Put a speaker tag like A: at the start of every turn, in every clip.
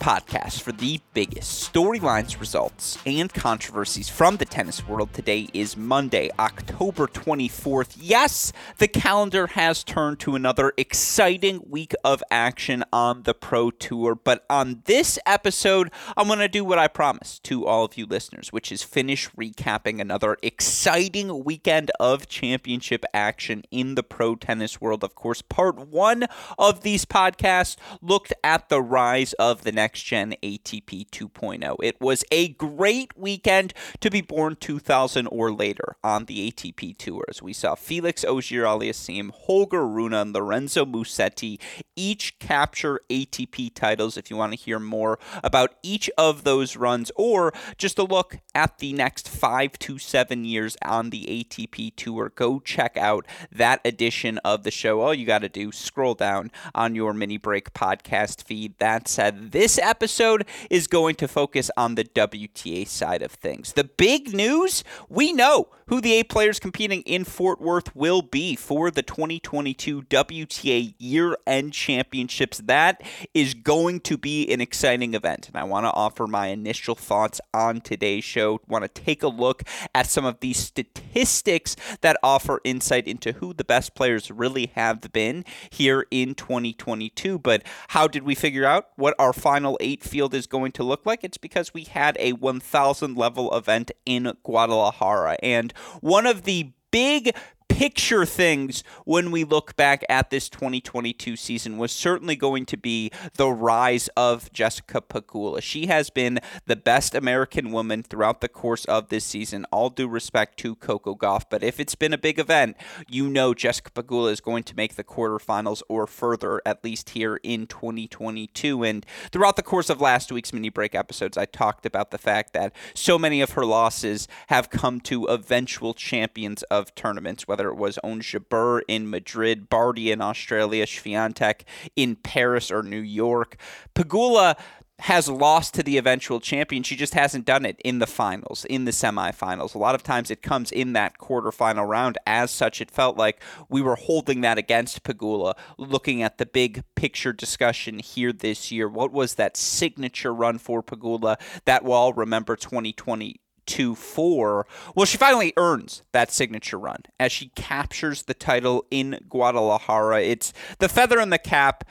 A: podcast for the biggest storylines, results, and controversies from the tennis world. Today is Monday, October 24th. Yes, the calendar has turned to another exciting week of action on the Pro Tour, but on this episode, I'm going to do what I promised to all of you listeners, which is finish recapping another exciting weekend of championship action in the pro tennis world. Of course, part one of these podcasts looked at the rise of the next next gen ATP 2.0. It was a great weekend to be born 2000 or later on the ATP Tour as we saw Felix Auger-Aliassime, Holger Rune, and Lorenzo Musetti each capture ATP titles. If you want to hear more about each of those runs or just a look at the next five to seven years on the ATP Tour, go check out that edition of the show. All you got to do, scroll down on your mini break podcast feed. That said, this episode is going to focus on the WTA side of things. The big news we know who the eight players competing in Fort Worth will be for the 2022 WTA year end championships. That is going to be an exciting event, and I want to offer my initial thoughts on today's show. Want to take a look at some of these statistics that offer insight into who the best players really have been here in 2022. But how did we figure out what our final final eight field is going to look like, it's because we had a 1,000 level event in Guadalajara. And one of the big picture things when we look back at this 2022 season was certainly going to be the rise of Jessica Pegula. She has been the best American woman throughout the course of this season. All due respect to Coco Gauff, but if it's been a big event, you know Jessica Pegula is going to make the quarterfinals or further, at least here in 2022. And throughout the course of last week's mini break episodes, I talked about the fact that so many of her losses have come to eventual champions of tournaments, whether whether it was Ons Jabeur in Madrid, Barty in Australia, Swiatek in Paris or New York. Pegula has lost to the eventual champion. She just hasn't done it in the finals, in the semifinals. A lot of times it comes in that quarterfinal round. As such, it felt like we were holding that against Pegula, looking at the big picture discussion here this year. What was that signature run for Pegula that we'll all remember 2020? To four. Well, she finally earns that signature run as she captures the title in Guadalajara. It's the feather in the cap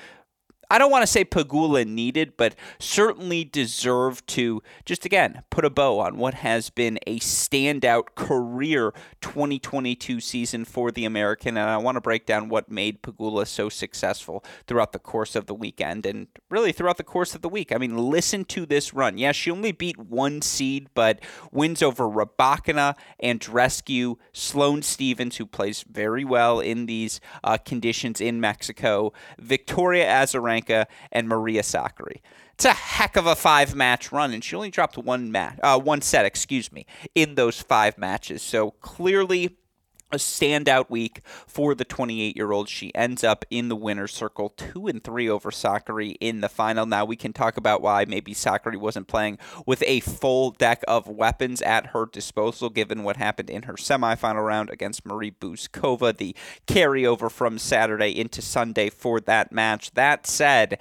A: I don't want to say Pegula needed, but certainly deserved to just again put a bow on what has been a standout career 2022 season for the American. And I want to break down what made Pegula so successful throughout the course of the weekend and really throughout the course of the week. I mean, listen to this run. Yeah, she only beat one seed, but wins over Rybakina, Andreescu, Sloane Stevens, who plays very well in these uh, conditions in Mexico, Victoria Azarenka and Maria Sakkari. It's a heck of a five match run, and she only dropped one match, uh, one set, excuse me, in those five matches. So clearly a standout week for the 28 year old. She ends up in the winner's circle, two and three over Sakkari in the final. Now we can talk about why maybe Sakkari wasn't playing with a full deck of weapons at her disposal, given what happened in her semifinal round against Marie Bouzkova, the carryover from Saturday into Sunday for that match. That said,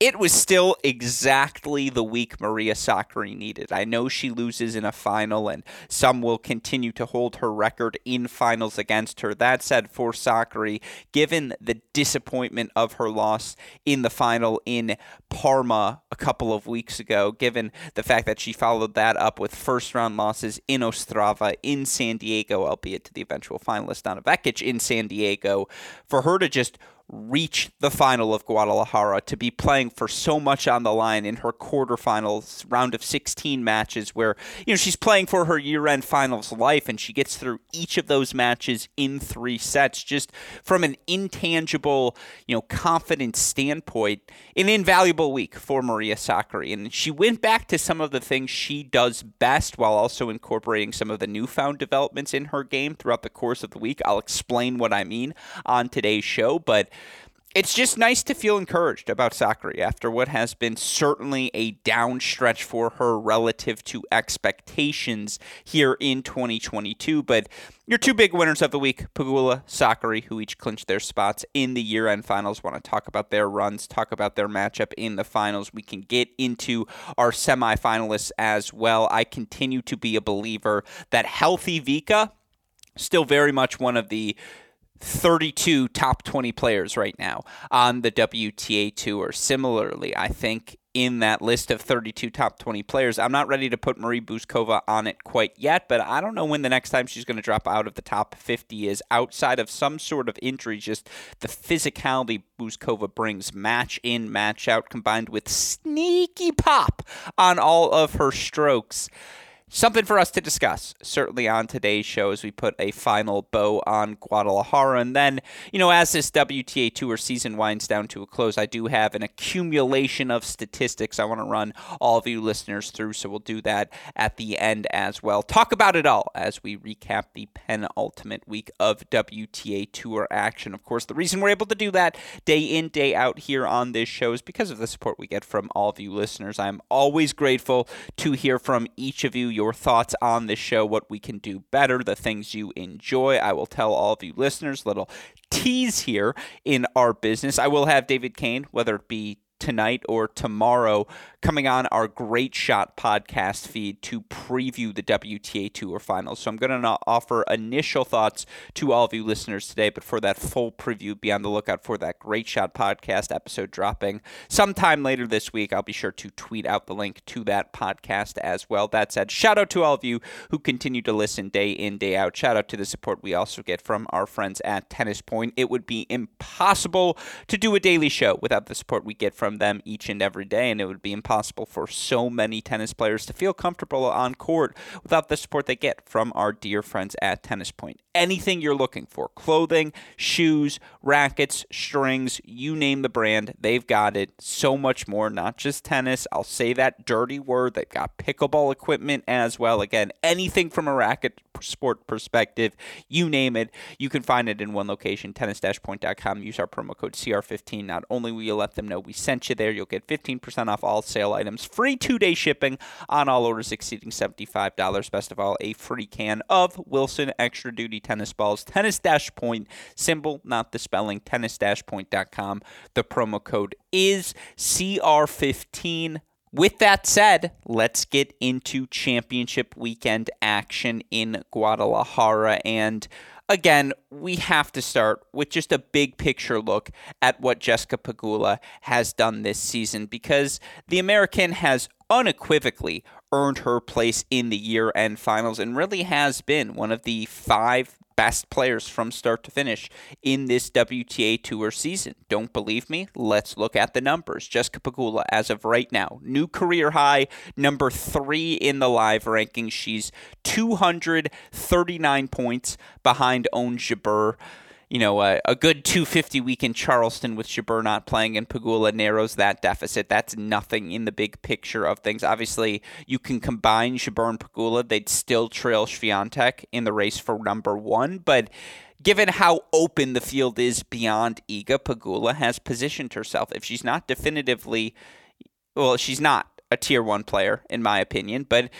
A: it was still exactly the week Maria Sakkari needed. I know she loses in a final, and some will continue to hold her record in finals against her. That said, for Sakkari, given the disappointment of her loss in the final in Parma a couple of weeks ago, given the fact that she followed that up with first round losses in Ostrava, in San Diego, albeit to the eventual finalist Donna Vekic in San Diego, for her to just reach the final of Guadalajara, to be playing for so much on the line in her quarterfinals round of 16 matches where, you know, she's playing for her year-end finals life and she gets through each of those matches in 3 sets just from an intangible, you know, confidence standpoint, an invaluable week for Maria Sakkari and she went back to some of the things she does best while also incorporating some of the newfound developments in her game throughout the course of the week. I'll explain what I mean on today's show, but it's just nice to feel encouraged about Sakkari after what has been certainly a down stretch for her relative to expectations here in 2022. But your two big winners of the week, Pegula, Sakkari, who each clinched their spots in the year end finals. Want to talk about their runs, talk about their matchup in the finals. We can get into our semifinalists as well. I continue to be a believer that healthy Vika, still very much one of the 32 top 20 players right now on the WTA Tour. Similarly, I think in that list of 32 top 20 players, I'm not ready to put Marie Bouzkova on it quite yet, but I don't know when the next time she's going to drop out of the top 50 is outside of some sort of injury. Just the physicality Bouzkova brings, match in, match out, combined with sneaky pop on all of her strokes something for us to discuss, certainly on today's show as we put a final bow on Guadalajara. And then, you know, as this WTA Tour season winds down to a close, I do have an accumulation of statistics I want to run all of you listeners through. So we'll do that at the end as well. Talk about it all as we recap the penultimate week of WTA Tour action. Of course, the reason we're able to do that day in, day out here on this show is because of the support we get from all of you listeners. I'm always grateful to hear from each of you your thoughts on the show, what we can do better, the things you enjoy. I will tell all of you listeners, little tease here in our business. I will have David Kane, whether it be tonight or tomorrow coming on our Great Shot podcast feed to preview the WTA Tour finals. So I'm going to offer initial thoughts to all of you listeners today, but for that full preview, be on the lookout for that Great Shot podcast episode dropping sometime later this week. I'll be sure to tweet out the link to that podcast as well. That said, shout out to all of you who continue to listen day in, day out. Shout out to the support we also get from our friends at Tennis Point. It would be impossible to do a daily show without the support we get from them each and every day, and it would be impossible impossible for so many tennis players to feel comfortable on court without the support they get from our dear friends at Tennis Point. Anything you're looking for clothing, shoes, rackets, strings, you name the brand, they've got it. So much more, not just tennis. I'll say that dirty word. They've got pickleball equipment as well. Again, anything from a racket sport perspective, you name it, you can find it in one location, tennis-point.com. Use our promo code CR15. Not only will you let them know we sent you there, you'll get 15% off all sales sale items, free two day shipping on all orders exceeding $75. Best of all, a free can of Wilson Extra Duty tennis balls. Tennis Dash Point, symbol, not the spelling, tennis dash point.com. The promo code is CR15. With that said, let's get into championship weekend action in Guadalajara. And again, we have to start with just a big picture look at what Jessica Pegula has done this season because the American has unequivocally earned her place in the year end finals and really has been one of the five best players from start to finish in this WTA Tour season. Don't believe me? Let's look at the numbers. Jessica Pegula, as of right now, new career high, number three in the live rankings. She's 239 points behind Ons Jabeur you know, a, a, good 250 week in Charleston with Jabeur not playing and Pegula narrows that deficit. That's nothing in the big picture of things. Obviously, you can combine Jabeur and Pegula, They'd still trail Swiatek in the race for number one, but given how open the field is beyond Iga, Pegula has positioned herself. If she's not definitively, well, she's not a tier one player, in my opinion, but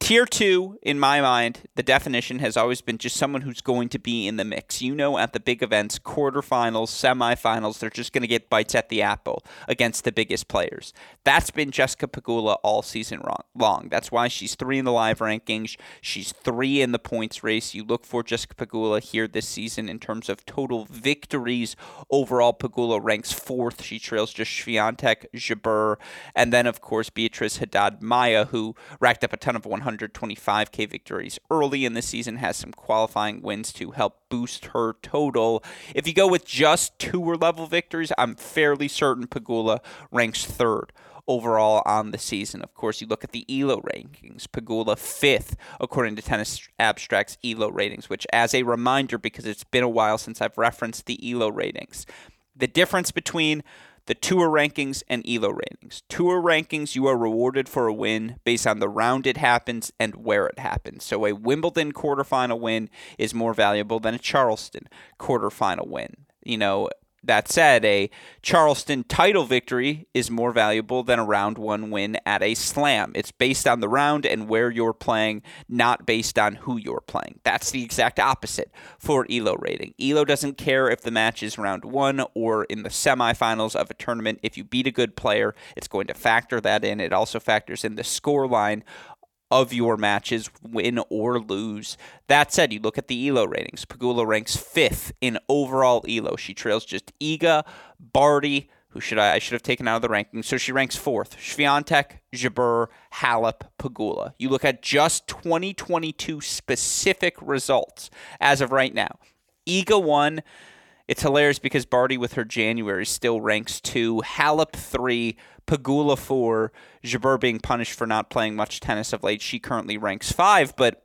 A: Tier two, in my mind, the definition has always been just someone who's going to be in the mix. You know, at the big events, quarterfinals, semifinals, they're just going to get bites at the apple against the biggest players. That's been Jessica Pegula all season long. That's why she's three in the live rankings. She's three in the points race. You look for Jessica Pegula here this season in terms of total victories. Overall, Pegula ranks fourth. She trails just Swiatek, Jabeur, and then, of course, Beatrice Haddad Maia, who racked up a ton of 100 125K victories early in the season, has some qualifying wins to help boost her total. If you go with just tour level victories, I'm fairly certain Pegula ranks third overall on the season. Of course, you look at the ELO rankings. Pegula fifth according to Tennis Abstract's ELO ratings, which, as a reminder, because it's been a while since I've referenced the ELO ratings, the difference between the tour rankings and elo ratings. Tour rankings, you are rewarded for a win based on the round it happens and where it happens. So a Wimbledon quarterfinal win is more valuable than a Charleston quarterfinal win. You know, that said, a Charleston title victory is more valuable than a round one win at a slam. It's based on the round and where you're playing, not based on who you're playing. That's the exact opposite for ELO rating. ELO doesn't care if the match is round one or in the semifinals of a tournament. If you beat a good player, it's going to factor that in. It also factors in the score line of your matches, win or lose. That said, you look at the ELO ratings. Pegula ranks fifth in overall ELO. She trails just Iga, Barty, who should I, I should have taken out of the rankings. So she ranks fourth. Swiatek, Jabeur, Halep, Pegula. You look at just 2022 specific results as of right now. Iga won. It's hilarious because Barty with her January still ranks two, Halep three, Pegula four, Jabeur being punished for not playing much tennis of late. She currently ranks five, but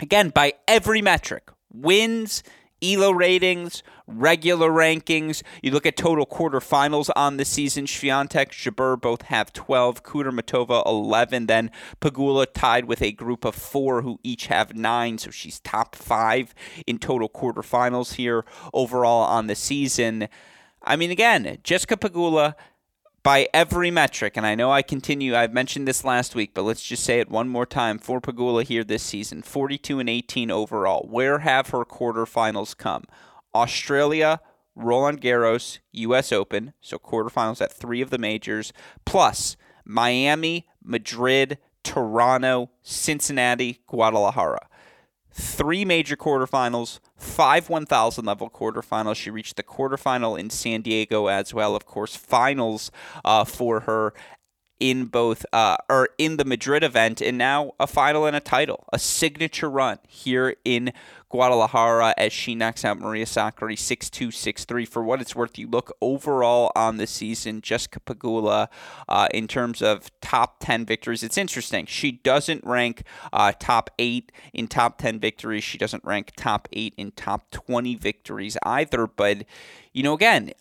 A: again, by every metric, wins, ELO ratings, regular rankings. You look at total quarterfinals on the season. Swiatek, Jabeur both have 12. Kudermetova 11. Then Pegula tied with a group of four who each have nine. So she's top five in total quarterfinals here overall on the season. I mean, again, Jessica Pegula by every metric, and I know I continue, I've mentioned this last week, but let's just say it one more time for Pegula here this season 42 and 18 overall. Where have her quarterfinals come? Australia, Roland Garros, U.S. Open, so quarterfinals at three of the majors, plus Miami, Madrid, Toronto, Cincinnati, Guadalajara three major quarterfinals, five 1,000 level quarterfinals. She reached the quarterfinal in San Diego as well. Of course, finals uh, for her in both uh, or in the Madrid event, and now a final and a title, a signature run here in Guadalajara as she knocks out Maria Sakkari 6-2, 6-3. For what it's worth, you look overall on the season, Jessica Pegula, uh, in terms of top 10 victories, it's interesting. She doesn't rank uh, top 8 in top 10 victories. She doesn't rank top 8 in top 20 victories either, but you know, again,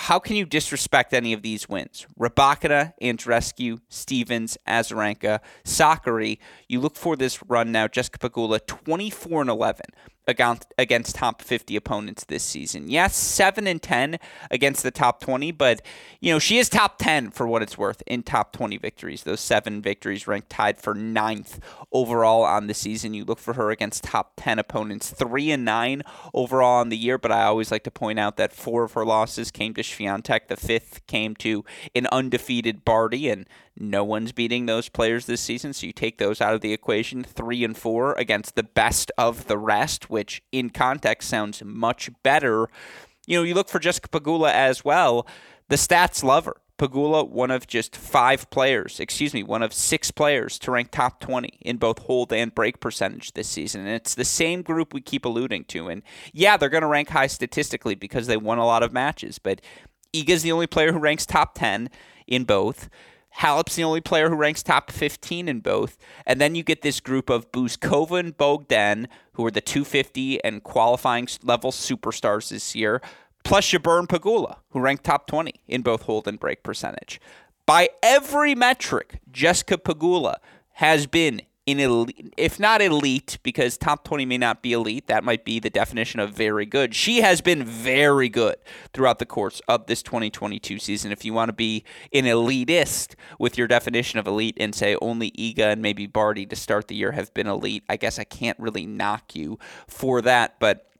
A: how can you disrespect any of these wins? Rybakina, Andreescu, Stevens, Azarenka, Sakkari. You look for this run now. Jessica Pegula, 24 and 11 against against top 50 opponents this season. Yes, 7 and 10 against the top 20, but you know, she is top 10 for what it's worth in top 20 victories. Those 7 victories ranked tied for ninth overall on the season. You look for her against top 10 opponents, 3 and 9 overall on the year, but I always like to point out that 4 of her losses came to Swiatek, the 5th came to an undefeated Barty and no one's beating those players this season, so you take those out of the equation. Three and four against the best of the rest, which in context sounds much better. You know, you look for Jessica Pegula as well. The stats love her. Pegula, one of just five players, excuse me, one of six players to rank top 20 in both hold and break percentage this season. And it's the same group we keep alluding to. And yeah, they're going to rank high statistically because they won a lot of matches, but Iga's the only player who ranks top 10 in both. Halep's the only player who ranks top 15 in both. And then you get this group of Bouzkova and Bogdan, who are the 250 and qualifying level superstars this year, plus Jabeur and Pegula, who ranked top 20 in both hold and break percentage. By every metric, Jessica Pegula has been in elite, if not elite, because top 20 may not be elite, that might be the definition of very good. She has been very good throughout the course of this 2022 season. If you want to be an elitist with your definition of elite and say only Iga and maybe Barty to start the year have been elite, I guess I can't really knock you for that. But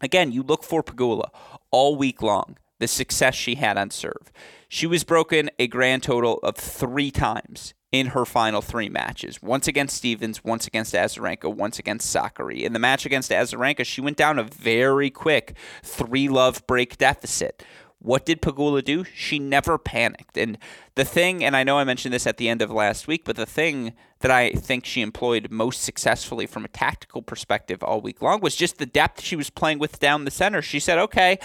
A: again, you look for Pegula all week long, the success she had on serve. She was broken a grand total of three times in her final three matches. Once against Stevens, once against Azarenka, once against Sakkari. In the match against Azarenka, she went down a very quick three love break deficit. What did Pegula do? She never panicked. And the thing, and I know I mentioned this at the end of last week, but the thing that I think she employed most successfully from a tactical perspective all week long was just the depth she was playing with down the center. She said, okay,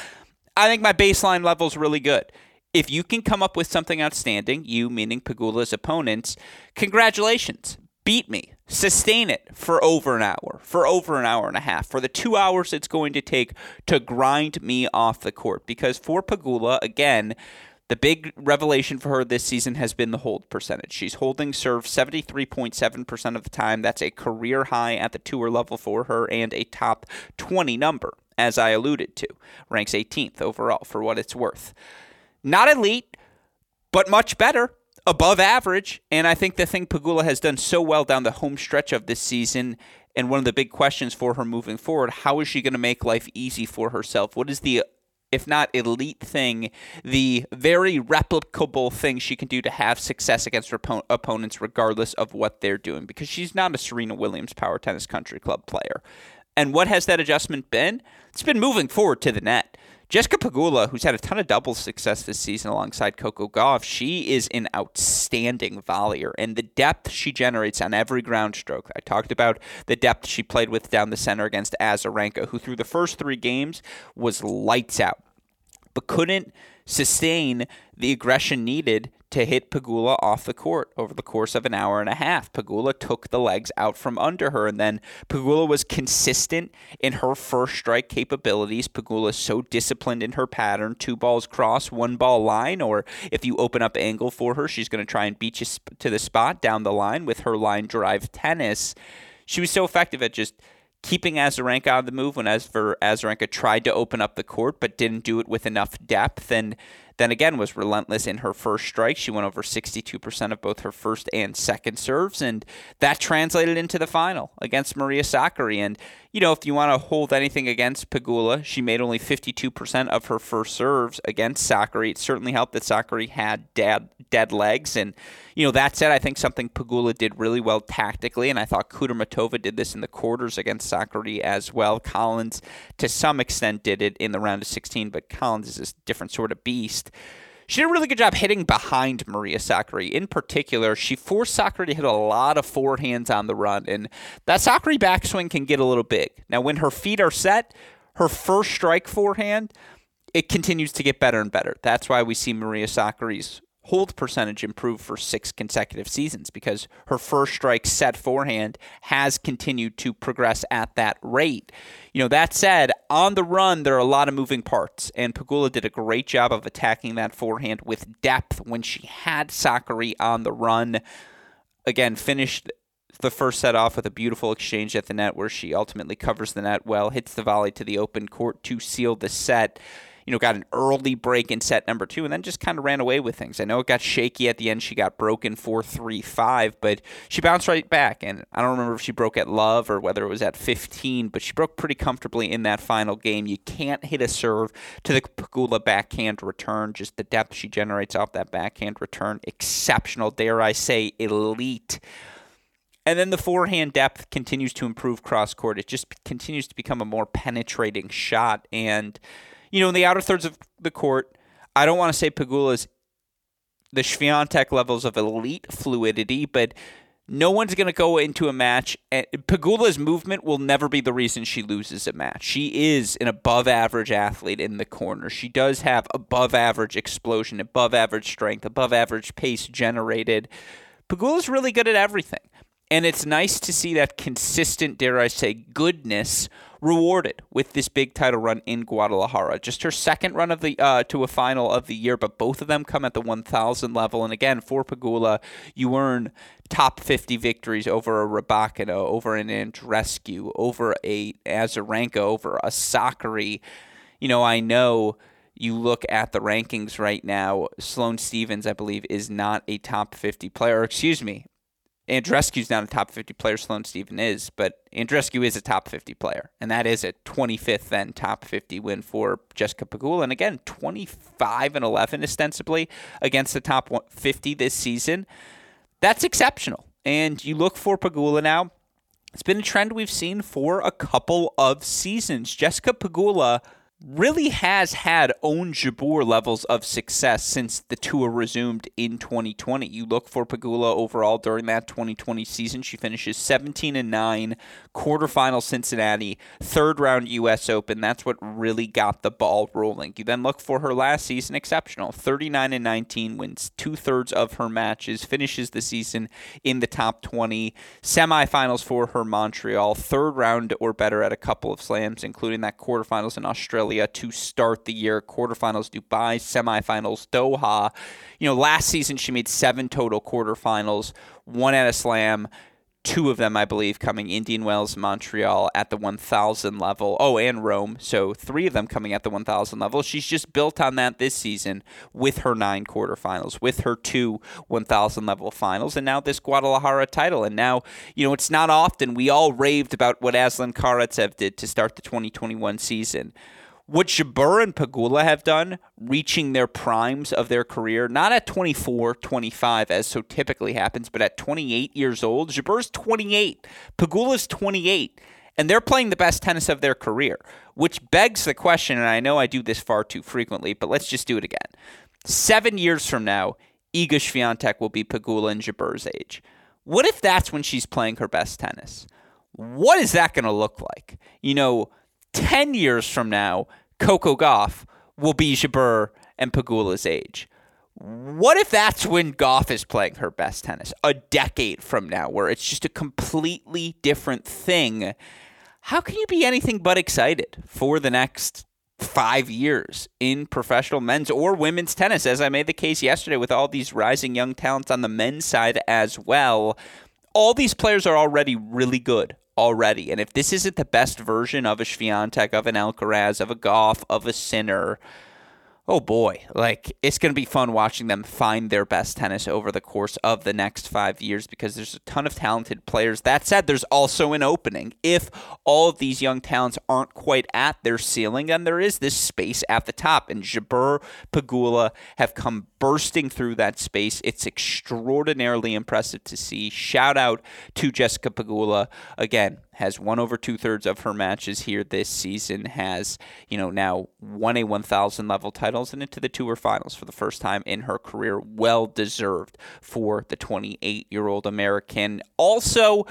A: I think my baseline level is really good. If you can come up with something outstanding, you meaning Pegula's opponents, congratulations beat me, sustain it for over an hour, for over an hour and a half, for the two hours it's going to take to grind me off the court. Because for Pegula, again, the big revelation for her this season has been the hold percentage. She's holding serve 73.7% of the time. That's a career high at the tour level for her and a top 20 number, as I alluded to. Ranks 18th overall for what it's worth. Not elite, but much better above average. And I think the thing Pegula has done so well down the home stretch of this season, and one of the big questions for her moving forward, how is she going to make life easy for herself? What is the if not elite thing, the very replicable thing she can do to have success against her opponents, regardless of what they're doing, because she's not a Serena Williams Power Tennis Country Club player. And what has that adjustment been? It's been moving forward to the net. Jessica Pegula, who's had a ton of double success this season alongside Coco Gauff, she is an outstanding volleyer, and the depth she generates on every ground stroke. I talked about the depth she played with down the center against Azarenka, who through the first three games was lights out, but couldn't sustain the aggression needed to hit Pegula off the court over the course of an hour and a half. Pegula took the legs out from under her, and then Pegula was consistent in her first strike capabilities. Pegula is so disciplined in her pattern two balls cross, one ball line, or if you open up angle for her, she's going to try and beat you to the spot down the line with her line drive tennis. She was so effective at just keeping Azarenka on the move when as for Azarenka tried to open up the court but didn't do it with enough depth and then again was relentless in her first strike. She went over 62% of both her first and second serves, and that translated into the final against Maria Sakkari. And, you know, if you want to hold anything against Pegula, she made only 52% of her first serves against Sakkari. It certainly helped that Sakkari had dead, dead legs. And, you know, that said, I think something Pegula did really well tactically, and I thought Kudermetova did this in the quarters against Sakkari as well. Collins, to some extent, did it in the round of 16, but Collins is a different sort of beast. She did a really good job hitting behind Maria Sakkari. In particular, she forced Sakkari to hit a lot of forehands on the run, and that Sakkari backswing can get a little big. Now, when her feet are set, her first strike forehand, it continues to get better and better. That's why we see Maria Sakkari's hold percentage improved for six consecutive seasons because her first strike set forehand has continued to progress at that rate. You know, that said, on the run, there are a lot of moving parts, and Pegula did a great job of attacking that forehand with depth when she had Sakkari on the run. Again, finished the first set off with a beautiful exchange at the net where she ultimately covers the net well, hits the volley to the open court to seal the set you know, got an early break in set number two and then just kind of ran away with things. I know it got shaky at the end. She got broken 4 3 5, but she bounced right back. And I don't remember if she broke at love or whether it was at 15, but she broke pretty comfortably in that final game. You can't hit a serve to the Pegula backhand return. Just the depth she generates off that backhand return, exceptional, dare I say, elite. And then the forehand depth continues to improve cross court. It just continues to become a more penetrating shot. And you know, in the outer thirds of the court, I don't want to say Pegula's the Swiatek levels of elite fluidity, but no one's going to go into a match. And Pegula's movement will never be the reason she loses a match. She is an above average athlete in the corner. She does have above average explosion, above average strength, above average pace generated. Pegula's really good at everything. And it's nice to see that consistent, dare I say, goodness rewarded with this big title run in Guadalajara. Just her second run of the uh, to a final of the year, but both of them come at the 1,000 level. And again, for Pegula, you earn top 50 victories over a Rybakina, over an Andreescu, over a Azarenka, over a Sakkari. You know, I know you look at the rankings right now, Sloane Stevens, I believe, is not a top 50 player. Excuse me, Andreescu's not a top 50 player, Sloane Stephen is, but Andreescu is a top 50 player, and that is a 25th then top 50 win for Jessica Pegula. And again, 25 and 11 ostensibly against the top 50 this season. That's exceptional. And you look for Pegula now. It's been a trend we've seen for a couple of seasons. Jessica Pegula really has had Ons Jabeur levels of success since the tour resumed in 2020. You look for Pegula overall during that 2020 season. She finishes 17 and 9, quarterfinal Cincinnati, third round US Open. That's what really got the ball rolling. You then look for her last season exceptional 39 and 19, wins two thirds of her matches, finishes the season in the top 20, semifinals for her Montreal, third round or better at a couple of slams, including that quarterfinals in Australia to start the year, quarterfinals Dubai, semifinals Doha. You know, last season she made seven total quarterfinals, one at a slam two of them, I believe, coming Indian Wells, Montreal at the 1,000 level. Oh, and Rome. So three of them coming at the 1,000 level. She's just built on that this season with her nine quarterfinals, with her two 1,000 level finals, and now this Guadalajara title. And now, you know, it's not often we all raved about what Aslan Karatsev did to start the 2021 season what Jabeur and Pegula have done, reaching their primes of their career, not at 24, 25, as so typically happens, but at 28 years old. Jabeur's 28, Pegula's 28, and they're playing the best tennis of their career, which begs the question, and I know I do this far too frequently, but let's just do it again. Seven years from now, Iga Swiatek will be Pegula and Jabeur's age. What if that's when she's playing her best tennis? What is that going to look like? You know, 10 years from now, Coco Gauff will be Jabeur and Pegula's age. What if that's when Gauff is playing her best tennis a decade from now, where it's just a completely different thing? How can you be anything but excited for the next five years in professional men's or women's tennis, as I made the case yesterday with all these rising young talents on the men's side as well? All these players are already really good already. And if this isn't the best version of a Swiatek, of an Alcaraz, of a Gauff, of a Sinner, oh boy, like it's going to be fun watching them find their best tennis over the course of the next five years because there's a ton of talented players. That said, there's also an opening. If all of these young talents aren't quite at their ceiling, then there is this space at the top. And Jabeur, Pegula have come bursting through that space. It's extraordinarily impressive to see. Shout out to Jessica Pegula again has won over two thirds of her matches here this season, has, you know, now won a 1,000 level titles and into the tour finals for the first time in her career. Well deserved for the 28 year old American. Also,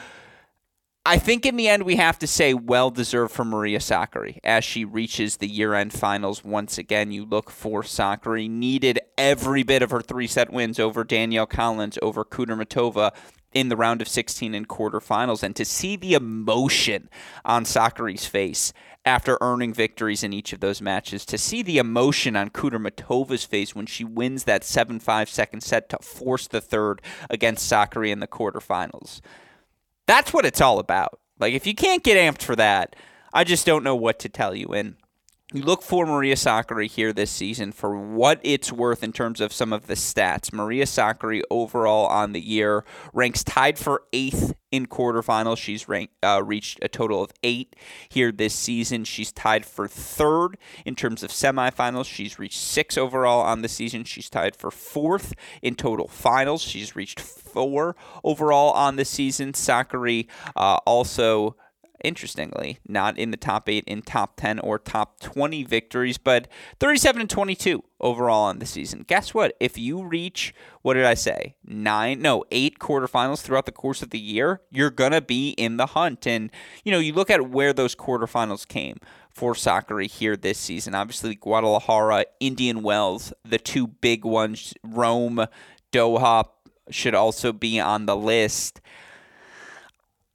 A: I think in the end we have to say well deserved for Maria Sakkari as she reaches the year end finals once again. You look for Sakkari needed every bit of her three set wins over Danielle Collins, over Kudermetova, in the round of 16 and quarterfinals. And to see the emotion on Sakkari's face after earning victories in each of those matches, to see the emotion on Kudermetova's face when she wins that 7 5 second set to force the third against Sakkari in the quarterfinals. That's what it's all about. Like, if you can't get amped for that, I just don't know what to tell you. And you look for Maria Sakkari here this season for what it's worth in terms of some of the stats. Maria Sakkari overall on the year ranks tied for eighth in quarterfinals. She's ranked, uh, reached a total of eight here this season. She's tied for third in terms of semifinals. She's reached six overall on the season. She's tied for fourth in total finals. She's reached four overall on the season. Sakkari uh, also interestingly, not in the top eight, in top 10 or top 20 victories, but 37 and 22 overall on the season. Guess what? If you reach, what did I say? Nine, no, eight quarterfinals throughout the course of the year, you're going to be in the hunt. And, you know, you look at where those quarterfinals came for Sakkari here this season. Obviously, Guadalajara, Indian Wells, the two big ones, Rome, Doha should also be on the list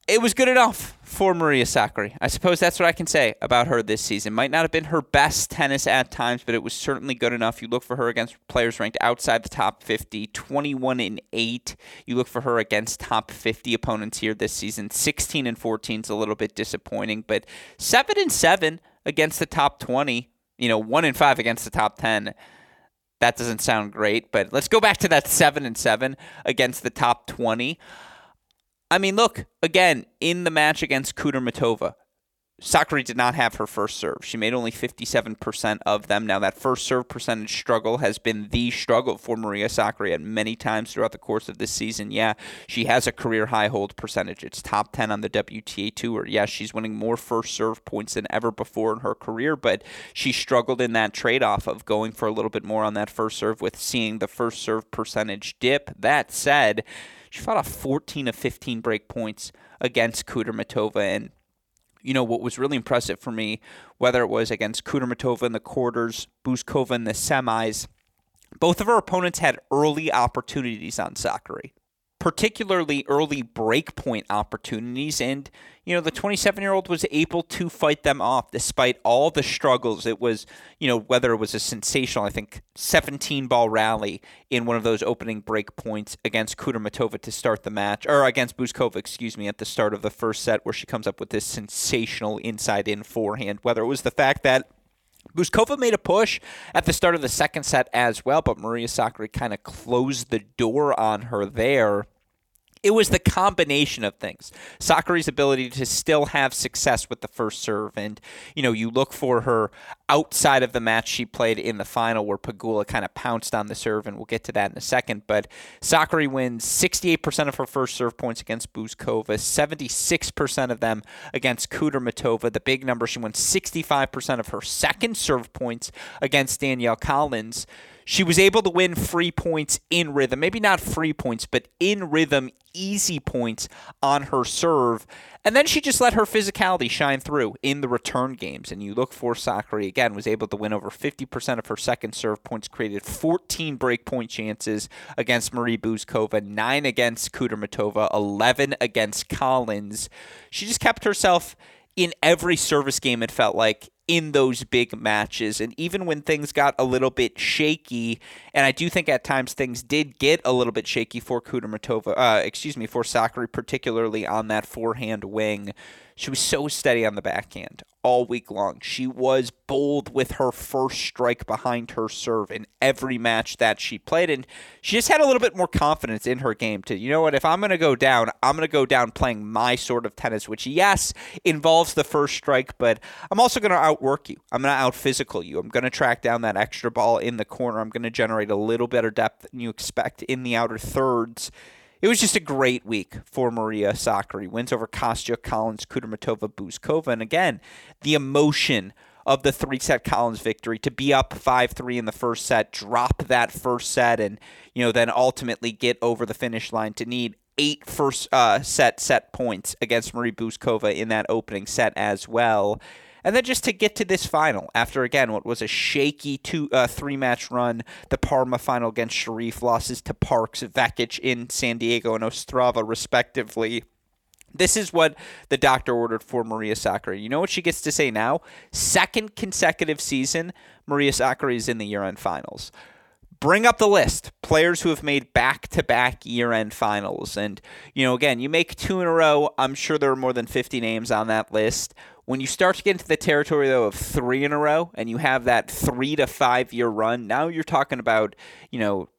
A: it was good enough for Maria Sakkari. I suppose that's what I can say about her this season. Might not have been her best tennis at times, but it was certainly good enough. You look for her against players ranked outside the top 50, 21 and 8. You look for her against top 50 opponents here this season. 16 and 14 is a little bit disappointing, but 7 and 7 against the top 20, you know, 1 and 5 against the top 10 that doesn't sound great, but let's go back to that 7 and 7 against the top 20. I mean, look, again, in the match against Kudermetova, Sakkari did not have her first serve. She made only 57% of them. Now, that first serve percentage struggle has been the struggle for Maria Sakkari at many times throughout the course of this season. Yeah, she has a career high hold percentage. It's top 10 on the WTA Tour. Yeah, she's winning more first serve points than ever before in her career, but she struggled in that trade off of going for a little bit more on that first serve with seeing the first serve percentage dip. That said, she fought off 14 of 15 break points against Kudermetova and you know, what was really impressive for me, whether it was against Kudermetova in the quarters, Bouzkova in the semis, both of her opponents had early opportunities on Sakkari particularly early breakpoint opportunities. And, you know, the 27 year old was able to fight them off despite all the struggles. It was, you know, whether it was a sensational, I think, 17 ball rally in one of those opening break points against Kudermetova to start the match, or against Bouzkova, excuse me, at the start of the first set, where she comes up with this sensational inside in forehand. Whether it was the fact that Bouzkova made a push at the start of the second set as well, but Maria Sakkari kind of closed the door on her there it was the combination of things. Sakkari's ability to still have success with the first serve. And, you know, you look for her outside of the match she played in the final where Pagula kind of pounced on the serve, and we'll get to that in a second. But Sakkari wins 68% of her first serve points against Bouzkova, 76% of them against Kudermetova. The big number, she won 65% of her second serve points against Danielle Collins she was able to win free points in rhythm. Maybe not free points, but in rhythm, easy points on her serve. And then she just let her physicality shine through in the return games. And you look for Sakkari again, was able to win over 50% of her second serve points, created 14 break point chances against Marie Bouzkova, 9 against Kudermetova, 11 against Collins. She just kept herself in every service game, it felt like, in those big matches. And even when things got a little bit shaky, and I do think at times things did get a little bit shaky for Kudermetova, uh, excuse me, for Sakkari, particularly on that forehand wing. She was so steady on the backhand all week long. She was bold with her first strike behind her serve in every match that she played. And she just had a little bit more confidence in her game to, you know what, if I'm going to go down, I'm going to go down playing my sort of tennis, which, yes, involves the first strike, but I'm also going to outwork you. I'm going to out physical you. I'm going to track down that extra ball in the corner. I'm going to generate a little better depth than you expect in the outer thirds it was just a great week for Maria Sakkari. Wins over Kostya, Collins, Kudermetova, Bouzkova. And again, the emotion of the three set Collins victory to be up 5 3 in the first set, drop that first set, and, you know, then ultimately get over the finish line to need eight first uh, set set points against Marie Bouzkova in that opening set as well. And then just to get to this final, after again what was a shaky two uh, three match run, the Parma final against Sherif, losses to Parks, Vekic in San Diego, and Ostrava respectively. This is what the doctor ordered for Maria Sakkari. You know what she gets to say now? Second consecutive season, Maria Sakkari is in the year-end finals bring up the list players who have made back-to-back year-end finals and you know again you make two in a row i'm sure there are more than 50 names on that list when you start to get into the territory though of three in a row and you have that three to five year run, now you're talking about, you know,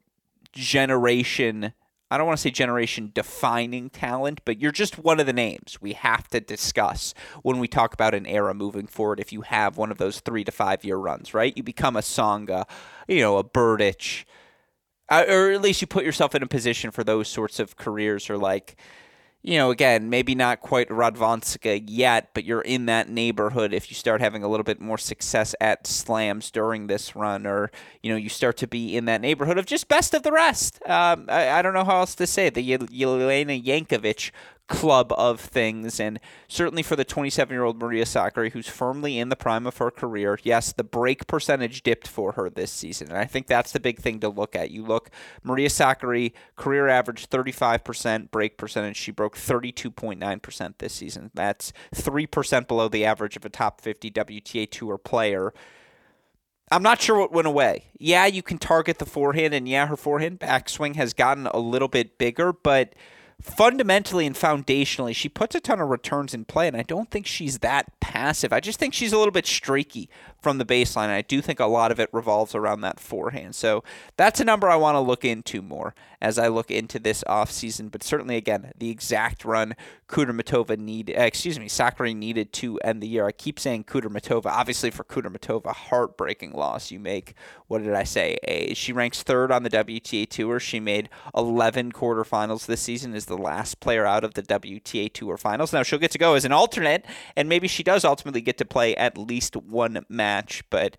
A: generation I don't want to say generation defining talent, but you're just one of the names we have to discuss when we talk about an era moving forward. If you have one of those three to five year runs, right? You become a Tsonga, you know, a Berdych, uh, or at least you put yourself in a position for those sorts of careers, or like, you know, again, maybe not quite Radwanska yet, but you're in that neighborhood if you start having a little bit more success at slams during this run, or, you know, you start to be in that neighborhood of just best of the rest. Um, I, I, don't know how else to say it. The Jelena Jankovic club of things. And certainly for the 27 year old Maria Sakkari, who's firmly in the prime of her career, yes, the break percentage dipped for her this season. And I think that's the big thing to look at. You look, Maria Sakkari, career average 35% break percentage. She broke 32.9% this season. That's 3% below the average of a top 50 WTA Tour player. I'm not sure what went away. Yeah, you can target the forehand, and yeah, her forehand backswing has gotten a little bit bigger, but fundamentally and foundationally, she puts a ton of returns in play, and I don't think she's that passive. I just think she's a little bit streaky from the baseline, I do think a lot of it revolves around that forehand. So that's a number I want to look into more as I look into this offseason. But certainly, again, the exact run Kudermetova need, uh, excuse me, Sakkari needed to end the year. I keep saying Kudermetova. Obviously, for Kudermetova, heartbreaking loss. You make what did I say? A, she ranks third on the WTA Tour. She made 11 quarterfinals this season. Is the last player out of the WTA Tour finals. Now she'll get to go as an alternate, and maybe she does ultimately get to play at least one match, but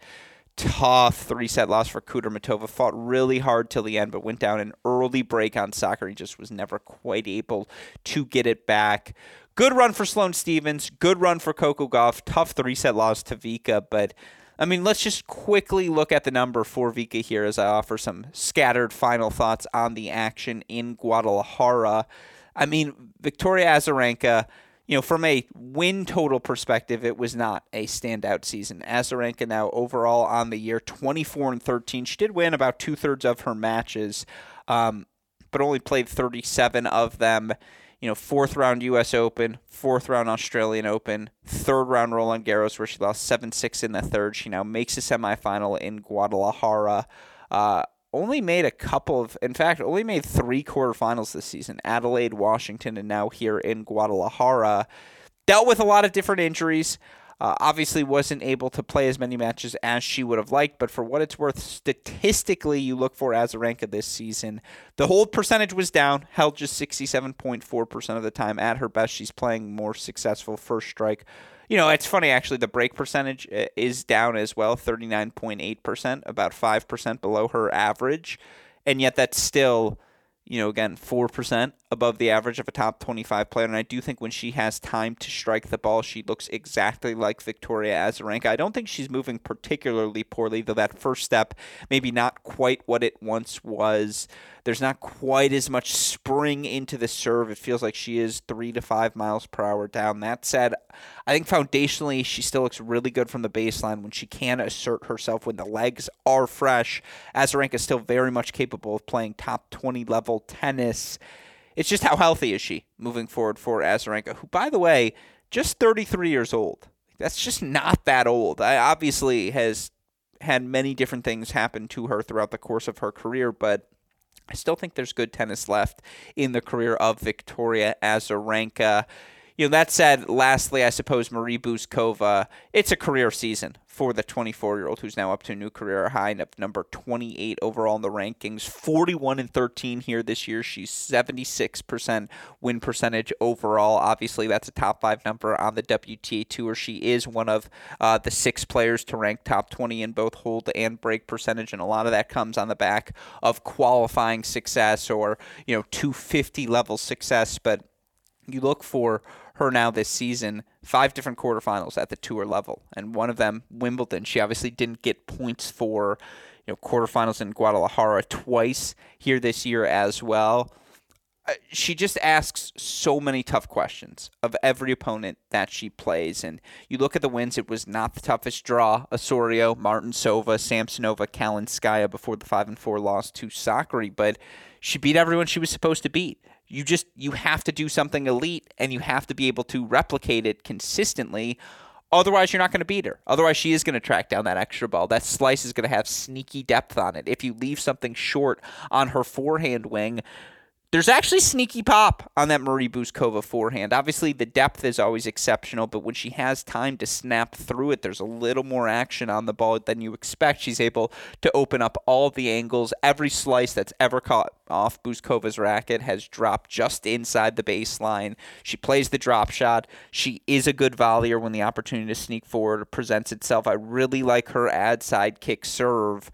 A: tough three set loss for Kudermetova. Fought really hard till the end, but went down an early break on Sakkari. Just was never quite able to get it back. Good run for Sloane Stevens. Good run for Coco Gauff. Tough three set loss to Vika, but. I mean, let's just quickly look at the number for Vika here as I offer some scattered final thoughts on the action in Guadalajara. I mean, Victoria Azarenka you know, from a win total perspective, it was not a standout season. Azarenka now overall on the year, 24 and 13. She did win about two thirds of her matches, um, but only played 37 of them. You know, fourth round U.S. Open, fourth round Australian Open, third round Roland Garros, where she lost 7 6 in the third. She now makes a semifinal in Guadalajara. Uh, only made a couple of, in fact, only made three quarterfinals this season Adelaide, Washington, and now here in Guadalajara. Dealt with a lot of different injuries. Uh, obviously, wasn't able to play as many matches as she would have liked, but for what it's worth, statistically, you look for Azarenka this season. The hold percentage was down, held just 67.4% of the time. At her best, she's playing more successful first strike you know, it's funny actually. The break percentage uh, is down as well, thirty nine point eight percent, about five percent below her average, and yet that's still, you know, again four percent above the average of a top twenty five player. And I do think when she has time to strike the ball, she looks exactly like Victoria Azarenka. I don't think she's moving particularly poorly, though. That first step maybe not quite what it once was. There's not quite as much spring into the serve. It feels like she is three to five miles per hour down. That said, I think foundationally she still looks really good from the baseline when she can assert herself when the legs are fresh. Azarenka is still very much capable of playing top 20 level tennis. It's just how healthy is she moving forward for Azarenka, who, by the way, just 33 years old. That's just not that old. I obviously has had many different things happen to her throughout the course of her career, but I still think there's good tennis left in the career of Victoria Azarenka. You know, that said, lastly, I suppose Marie Bouzkova, it's a career season for the 24 year old who's now up to a new career high of number 28 overall in the rankings. 41 and 13 here this year. She's 76% win percentage overall. Obviously, that's a top five number on the WTA Tour. She is one of uh, the six players to rank top 20 in both hold and break percentage, and a lot of that comes on the back of qualifying success or, you know, 250 level success. But you look for her now this season five different quarterfinals at the tour level, and one of them Wimbledon. She obviously didn't get points for you know quarterfinals in Guadalajara twice here this year as well. Uh, she just asks so many tough questions of every opponent that she plays. And you look at the wins, it was not the toughest draw. Osorio, Martincova, Samsonova, Kalinskaya before the 5 and 4 loss to Sakkari, but she beat everyone she was supposed to beat. You just you have to do something elite and you have to be able to replicate it consistently. Otherwise you're not going to beat her. Otherwise she is going to track down that extra ball. That slice is going to have sneaky depth on it. If you leave something short on her forehand wing there's actually sneaky pop on that Marie Bouzkova forehand. Obviously, the depth is always exceptional, but when she has time to snap through it, there's a little more action on the ball than you expect. She's able to open up all the angles. Every slice that's ever caught off Bouzkova's racket has dropped just inside the baseline. She plays the drop shot. She is a good volleyer when the opportunity to sneak forward presents itself. I really like her ad side kick serve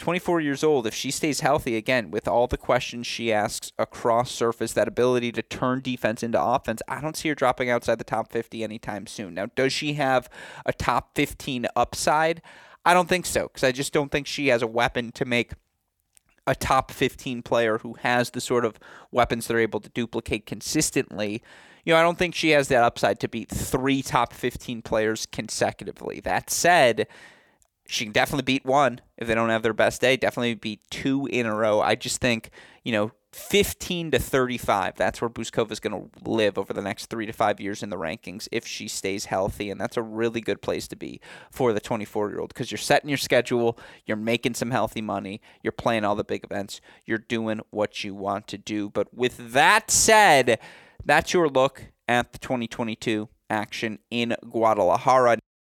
A: 24 years old, if she stays healthy again with all the questions she asks across surface, that ability to turn defense into offense, I don't see her dropping outside the top 50 anytime soon. Now, does she have a top 15 upside? I don't think so, because I just don't think she has a weapon to make a top 15 player who has the sort of weapons they're able to duplicate consistently. You know, I don't think she has that upside to beat three top 15 players consecutively. That said, she can definitely beat one if they don't have their best day. Definitely beat two in a row. I just think, you know, 15 to 35. That's where Bouzkova is going to live over the next three to five years in the rankings if she stays healthy. And that's a really good place to be for the 24 year old because you're setting your schedule, you're making some healthy money, you're playing all the big events, you're doing what you want to do. But with that said, that's your look at the 2022 action in Guadalajara.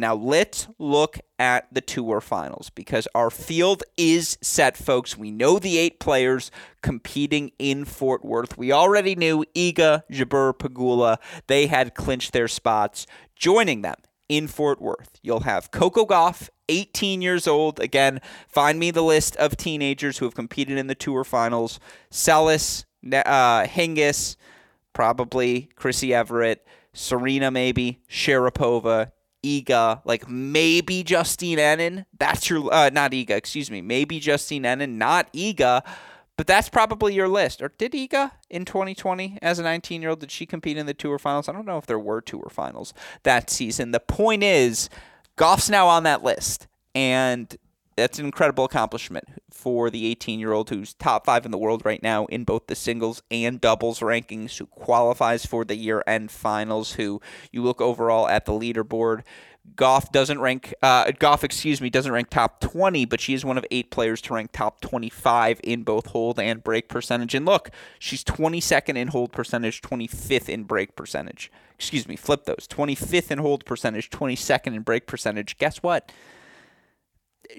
A: Now let's look at the tour finals because our field is set, folks. We know the eight players competing in Fort Worth. We already knew Iga, Jabeur, Pegula. They had clinched their spots. Joining them in Fort Worth, you'll have Coco Gauff, 18 years old. Again, find me the list of teenagers who have competed in the tour finals. Seles, uh, Hingis, probably Chrissie Evert, Serena maybe, Sharapova, Iga, like maybe Justine Henin. That's your uh, not Iga, excuse me. Maybe Justine Henin, not Iga. But that's probably your list. Or did Iga in 2020 as a 19 year old? Did she compete in the tour finals? I don't know if there were tour finals that season. The point is, Gauff's now on that list. And that's an incredible accomplishment for the 18 year old who's top five in the world right now in both the singles and doubles rankings, who qualifies for the year end finals, who you look overall at the leaderboard. Gauff doesn't rank, uh, Gauff, excuse me, doesn't rank top 20, but she is one of eight players to rank top 25 in both hold and break percentage. And look, she's 22nd in hold percentage, 25th in break percentage. Excuse me, flip those. 25th in hold percentage, 22nd in break percentage. Guess what?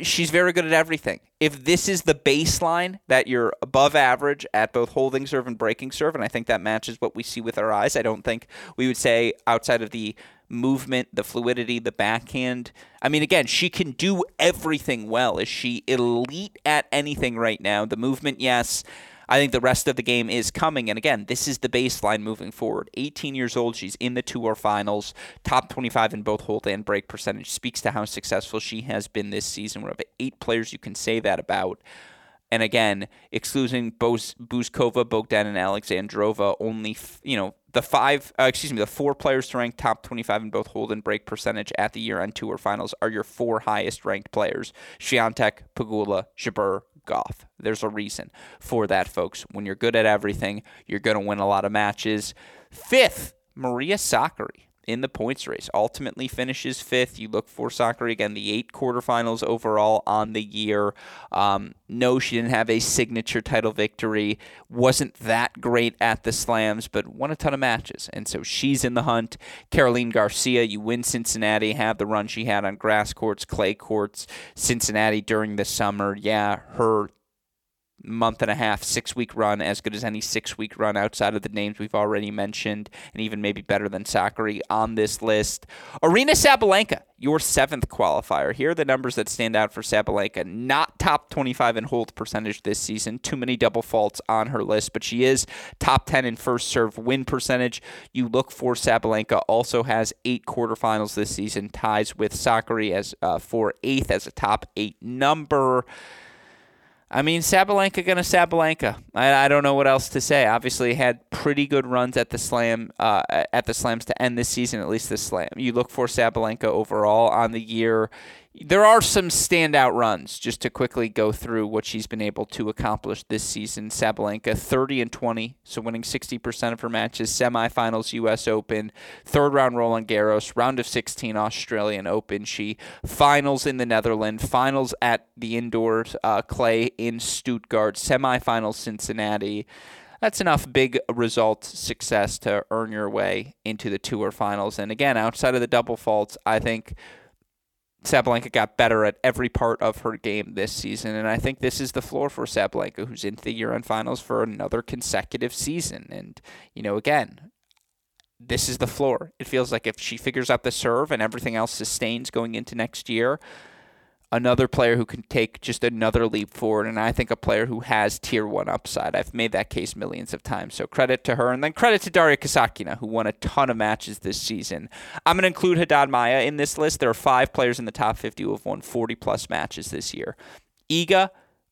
A: She's very good at everything. If this is the baseline that you're above average at both holding serve and breaking serve, and I think that matches what we see with our eyes, I don't think we would say outside of the movement, the fluidity, the backhand. I mean, again, she can do everything well. Is she elite at anything right now? The movement, yes. I think the rest of the game is coming. And again, this is the baseline moving forward. 18 years old, she's in the tour finals, top 25 in both hold and break percentage. Speaks to how successful she has been this season. We're of eight players you can say that about. And again, excluding Boz, Bouzkova, Bogdan, and Alexandrova, only you know the five, uh, excuse me, the four players to rank top 25 in both hold and break percentage at the year-end tour finals are your four highest ranked players: Swiatek, Pegula, Jabeur, There's a reason for that, folks. When you're good at everything, you're going to win a lot of matches. Fifth, Maria Sakkari in the points race. Ultimately finishes fifth. You look for Sakkari again, the eight quarterfinals overall on the year. Um, no, she didn't have a signature title victory. Wasn't that great at the slams, but won a ton of matches. And so she's in the hunt. Caroline Garcia, you win Cincinnati, have the run she had on grass courts, clay courts, Cincinnati during the summer. Yeah, her month and a half, six week run, as good as any six week run outside of the names we've already mentioned, and even maybe better than Sakkari on this list. Aryna Sabalenka, your seventh qualifier. Here are the numbers that stand out for Sabalenka. Not top 25 in hold percentage this season. Too many double faults on her list, but she is top 10 in first serve win percentage. You look for Sabalenka, also has eight quarterfinals this season, ties with Sakkari as uh, for eighth as a top eight number. I mean, Sabalenka gonna Sabalenka. I, I don't know what else to say. Obviously, had pretty good runs at the slam uh, at the slams to end this season. At least this slam. You look for Sabalenka overall on the year there are some standout runs just to quickly go through what she's been able to accomplish this season. Sabalenka 30 and 20, so winning 60% of her matches, semifinals US Open, third round Roland Garros, round of 16 Australian Open. She finals in the Netherlands, finals at the indoor uh, clay in Stuttgart, semifinals Cincinnati that's enough big result success to earn your way into the tour finals. And again, outside of the double faults, I think Sabalenka got better at every part of her game this season, and I think this is the floor for Sabalenka, who's into the year-end finals for another consecutive season. And you know, again, this is the floor. It feels like if she figures out the serve and everything else sustains going into next year, another player who can take just another leap forward, and I think a player who has tier one upside. I've made that case millions of times. So credit to her, and then credit to Daria Kasatkina, who won a ton of matches this season. I'm going to include Haddad Maia in this list. There are five players in the top 50 who have won 40 plus matches this year. Iga,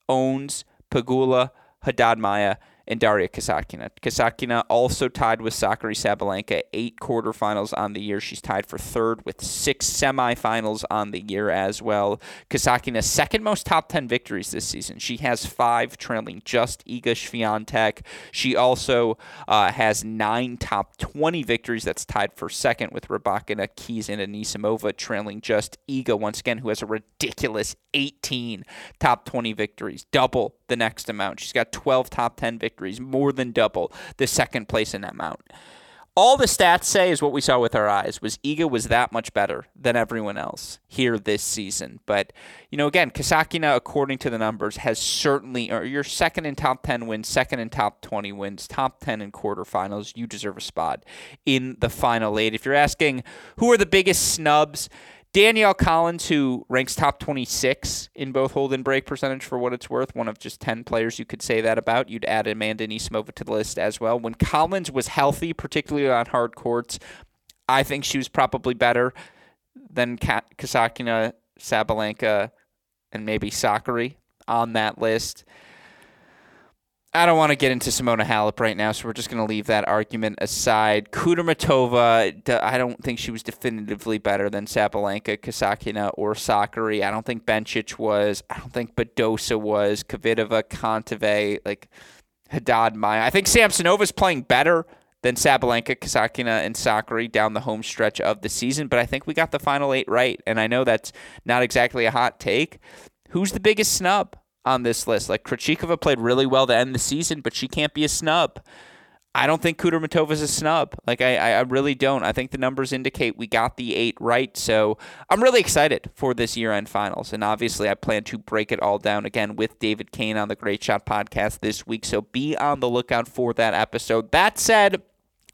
A: Ons Pegula, Haddad Maia, and Daria Kasatkina. Kasatkina also tied with Sakkari Sabalenka, eight quarterfinals on the year. She's tied for third with six semifinals on the year as well. Kasatkina's second most top 10 victories this season. She has five, trailing just Iga Swiatek. She also uh, has nine top 20 victories. That's tied for second with Rybakina, Keys, and Anisimova, trailing just Iga once again, who has a ridiculous 18 top 20 victories, double the next amount. She's got 12 top 10 victories victories, more than double the second place in that mount. All the stats say is what we saw with our eyes was Iga was that much better than everyone else here this season. But you know, again, Kasatkina, according to the numbers, has certainly or you're second in top ten wins, second in top twenty wins, top ten in quarterfinals. You deserve a spot in the final eight. If you're asking who are the biggest snubs, Danielle Collins, who ranks top 26 in both hold and break percentage for what it's worth, one of just 10 players you could say that about. You'd add Amanda Anisimova to the list as well. When Collins was healthy, particularly on hard courts, I think she was probably better than Kasatkina, Sabalenka, and maybe Sakkari on that list. I don't want to get into Simona Halep right now, so we're just going to leave that argument aside. Kudermetova, I don't think she was definitively better than Sabalenka, Kasatkina, or Sakkari. I don't think Bencic was. I don't think Badosa was. Kvitova, Kontaveit, like Haddad Maia. I think Samsonova's playing better than Sabalenka, Kasatkina, and Sakkari down the home stretch of the season, but I think we got the final eight right, and I know that's not exactly a hot take. Who's the biggest snub? On this list. Like Krejcikova played really well to end the season, but she can't be a snub. I don't think Kudermetova is a snub. Like I, I really don't. I think the numbers indicate we got the eight right. So I'm really excited for this year-end finals, and obviously I plan to break it all down again with David Kane on the Great Shot podcast this week. So be on the lookout for that episode. That said.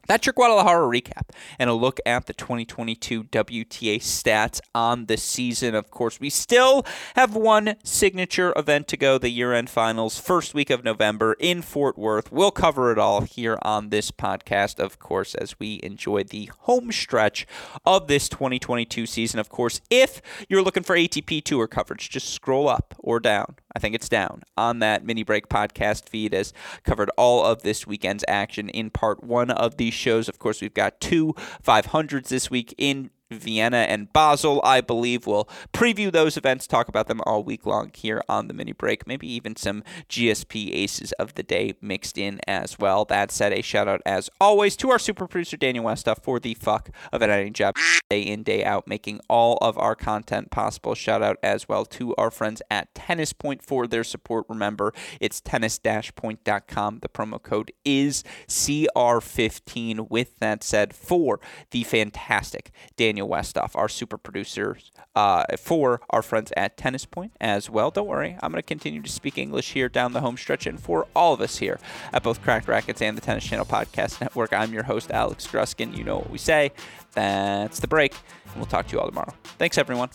A: That's your Guadalajara recap and a look at the 2022 WTA stats on the season. Of course, we still have one signature event to go the year end finals, first week of November in Fort Worth. We'll cover it all here on this podcast, of course, as we enjoy the home stretch of this 2022 season. Of course, if you're looking for ATP Tour coverage, just scroll up or down I think it's down on that mini break podcast feed as covered all of this weekend's action in part one of these shows. Of course, we've got two 500s this week in Vienna and Basel. I believe we'll preview those events, talk about them all week long here on the mini break. Maybe even some GSP aces of the day mixed in as well. That said, a shout out as always to our super producer Daniel Westoff for the fuck of an editing job day in day out, making all of our content possible. Shout out as well to our friends at Tennis Point for their support. Remember, it's tennis-point.com. The promo code is CR15. With that said, for the fantastic Daniel. Daniel Westoff, our super producer, uh, for our friends at Tennis Point as well. Don't worry, I'm going to continue to speak English here down the home stretch. And for all of us here at both Cracked Racquets and the Tennis Channel Podcast Network, I'm your host, Alex Gruskin. You know what we say. That's the break. And we'll talk to you all tomorrow. Thanks, everyone.